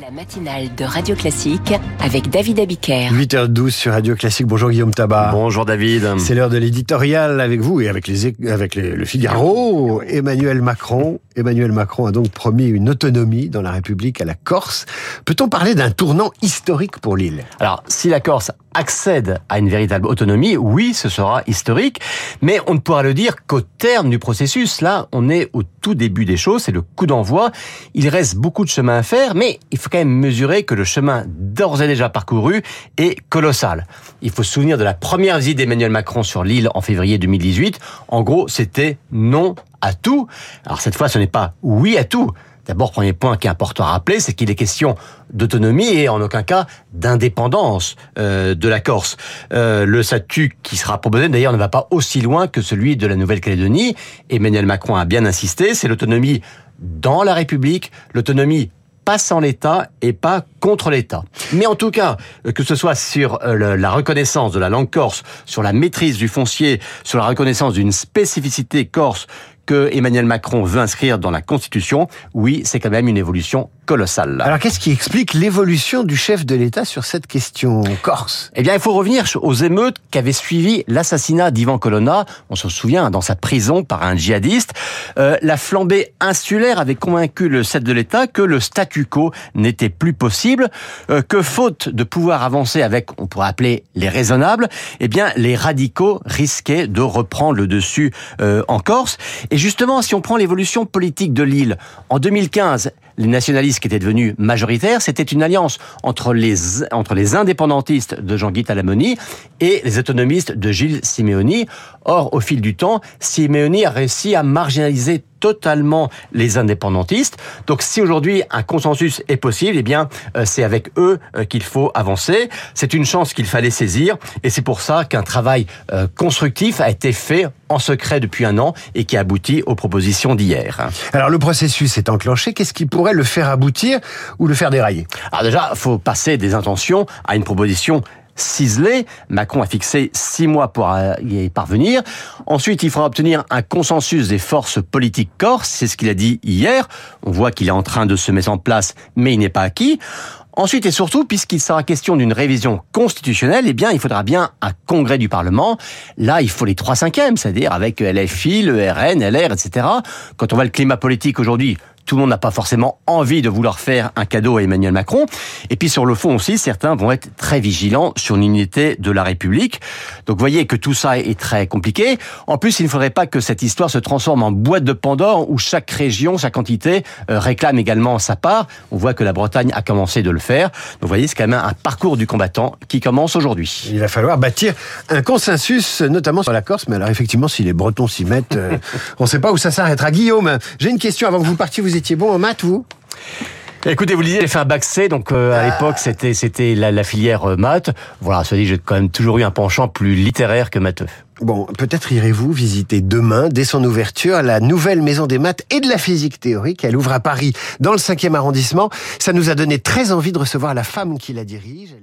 La matinale de Radio Classique avec David Abiker. 8h12 sur Radio Classique. Bonjour Guillaume Tabar. Bonjour David. C'est l'heure de l'éditorial avec vous et avec, les, avec les, le Figaro. Emmanuel Macron. Emmanuel Macron a donc promis une autonomie dans la République à la Corse. Peut-on parler d'un tournant historique pour l'île? Alors, si la Corse accède à une véritable autonomie, oui, ce sera historique, mais on ne pourra le dire qu'au terme du processus. Là, on est au tout début des choses, c'est le coup d'envoi. Il reste beaucoup de chemin à faire, mais il faut quand même mesurer que le chemin d'ores et déjà parcouru est colossal. Il faut se souvenir de la première visite d'Emmanuel Macron sur l'île en février 2018. En gros, c'était non à tout. Alors cette fois, ce n'est pas oui à tout. D'abord, premier point qui est important à rappeler, c'est qu'il est question d'autonomie et en aucun cas d'indépendance euh, de la Corse. Euh, le statut qui sera proposé, d'ailleurs, ne va pas aussi loin que celui de la Nouvelle-Calédonie. Emmanuel Macron a bien insisté, c'est l'autonomie dans la République, l'autonomie pas sans l'État et pas contre l'État. Mais en tout cas, que ce soit sur euh, la reconnaissance de la langue corse, sur la maîtrise du foncier, sur la reconnaissance d'une spécificité corse que Emmanuel Macron veut inscrire dans la Constitution, oui, c'est quand même une évolution colossale. Alors qu'est-ce qui explique l'évolution du chef de l'État sur cette question corse? Eh bien, il faut revenir aux émeutes qu'avait suivi l'assassinat d'Ivan Colonna. On se souvient dans sa prison par un djihadiste. Euh, la flambée insulaire avait convaincu le chef de l'État que le statu quo n'était plus possible, euh, que faute de pouvoir avancer avec, on pourrait appeler les raisonnables, eh bien, les radicaux risquaient de reprendre le dessus euh, en Corse. Et justement, si on prend l'évolution politique de l'île, en 2015, les nationalistes qui étaient devenus majoritaires, c'était une alliance entre les, entre les indépendantistes de Jean-Guy Talamoni et les autonomistes de Gilles Simeoni. Or, au fil du temps, Simeoni a réussi à marginaliser totalement les indépendantistes. Donc si aujourd'hui un consensus est possible, eh bien euh, c'est avec eux euh, qu'il faut avancer. C'est une chance qu'il fallait saisir et c'est pour ça qu'un travail euh, constructif a été fait en secret depuis un an et qui aboutit aux propositions d'hier. Alors le processus est enclenché, qu'est-ce qui le faire aboutir ou le faire dérailler Alors déjà, il faut passer des intentions à une proposition ciselé. Macron a fixé six mois pour y parvenir. Ensuite, il faudra obtenir un consensus des forces politiques corse. C'est ce qu'il a dit hier. On voit qu'il est en train de se mettre en place, mais il n'est pas acquis. Ensuite et surtout, puisqu'il sera question d'une révision constitutionnelle, eh bien, il faudra bien un congrès du Parlement. Là, il faut les trois cinquièmes, c'est-à-dire avec LFI, le RN, LR, etc. Quand on voit le climat politique aujourd'hui, tout le monde n'a pas forcément envie de vouloir faire un cadeau à Emmanuel Macron. Et puis sur le fond aussi, certains vont être très vigilants sur l'unité de la République. Donc vous voyez que tout ça est très compliqué. En plus, il ne faudrait pas que cette histoire se transforme en boîte de Pandore où chaque région, chaque entité euh, réclame également sa part. On voit que la Bretagne a commencé de le faire. Donc vous voyez, c'est quand même un parcours du combattant qui commence aujourd'hui. Il va falloir bâtir un consensus, notamment sur la Corse. Mais alors effectivement, si les Bretons s'y mettent, euh, on ne sait pas où ça s'arrêtera. Guillaume, j'ai une question avant que vous partiez. Vous étiez bon en maths, vous? Écoutez, vous disiez, j'ai fait un bac C, donc euh, à ah. l'époque c'était c'était la, filière euh, maths. Voilà, ça dit, j'ai quand même toujours eu un penchant plus littéraire que matheux. Bon, peut-être irez-vous visiter demain, dès son ouverture, la nouvelle maison des maths et de la physique théorique. Elle ouvre à Paris, dans le 5e arrondissement. Ça nous a donné très envie de recevoir la femme qui la dirige.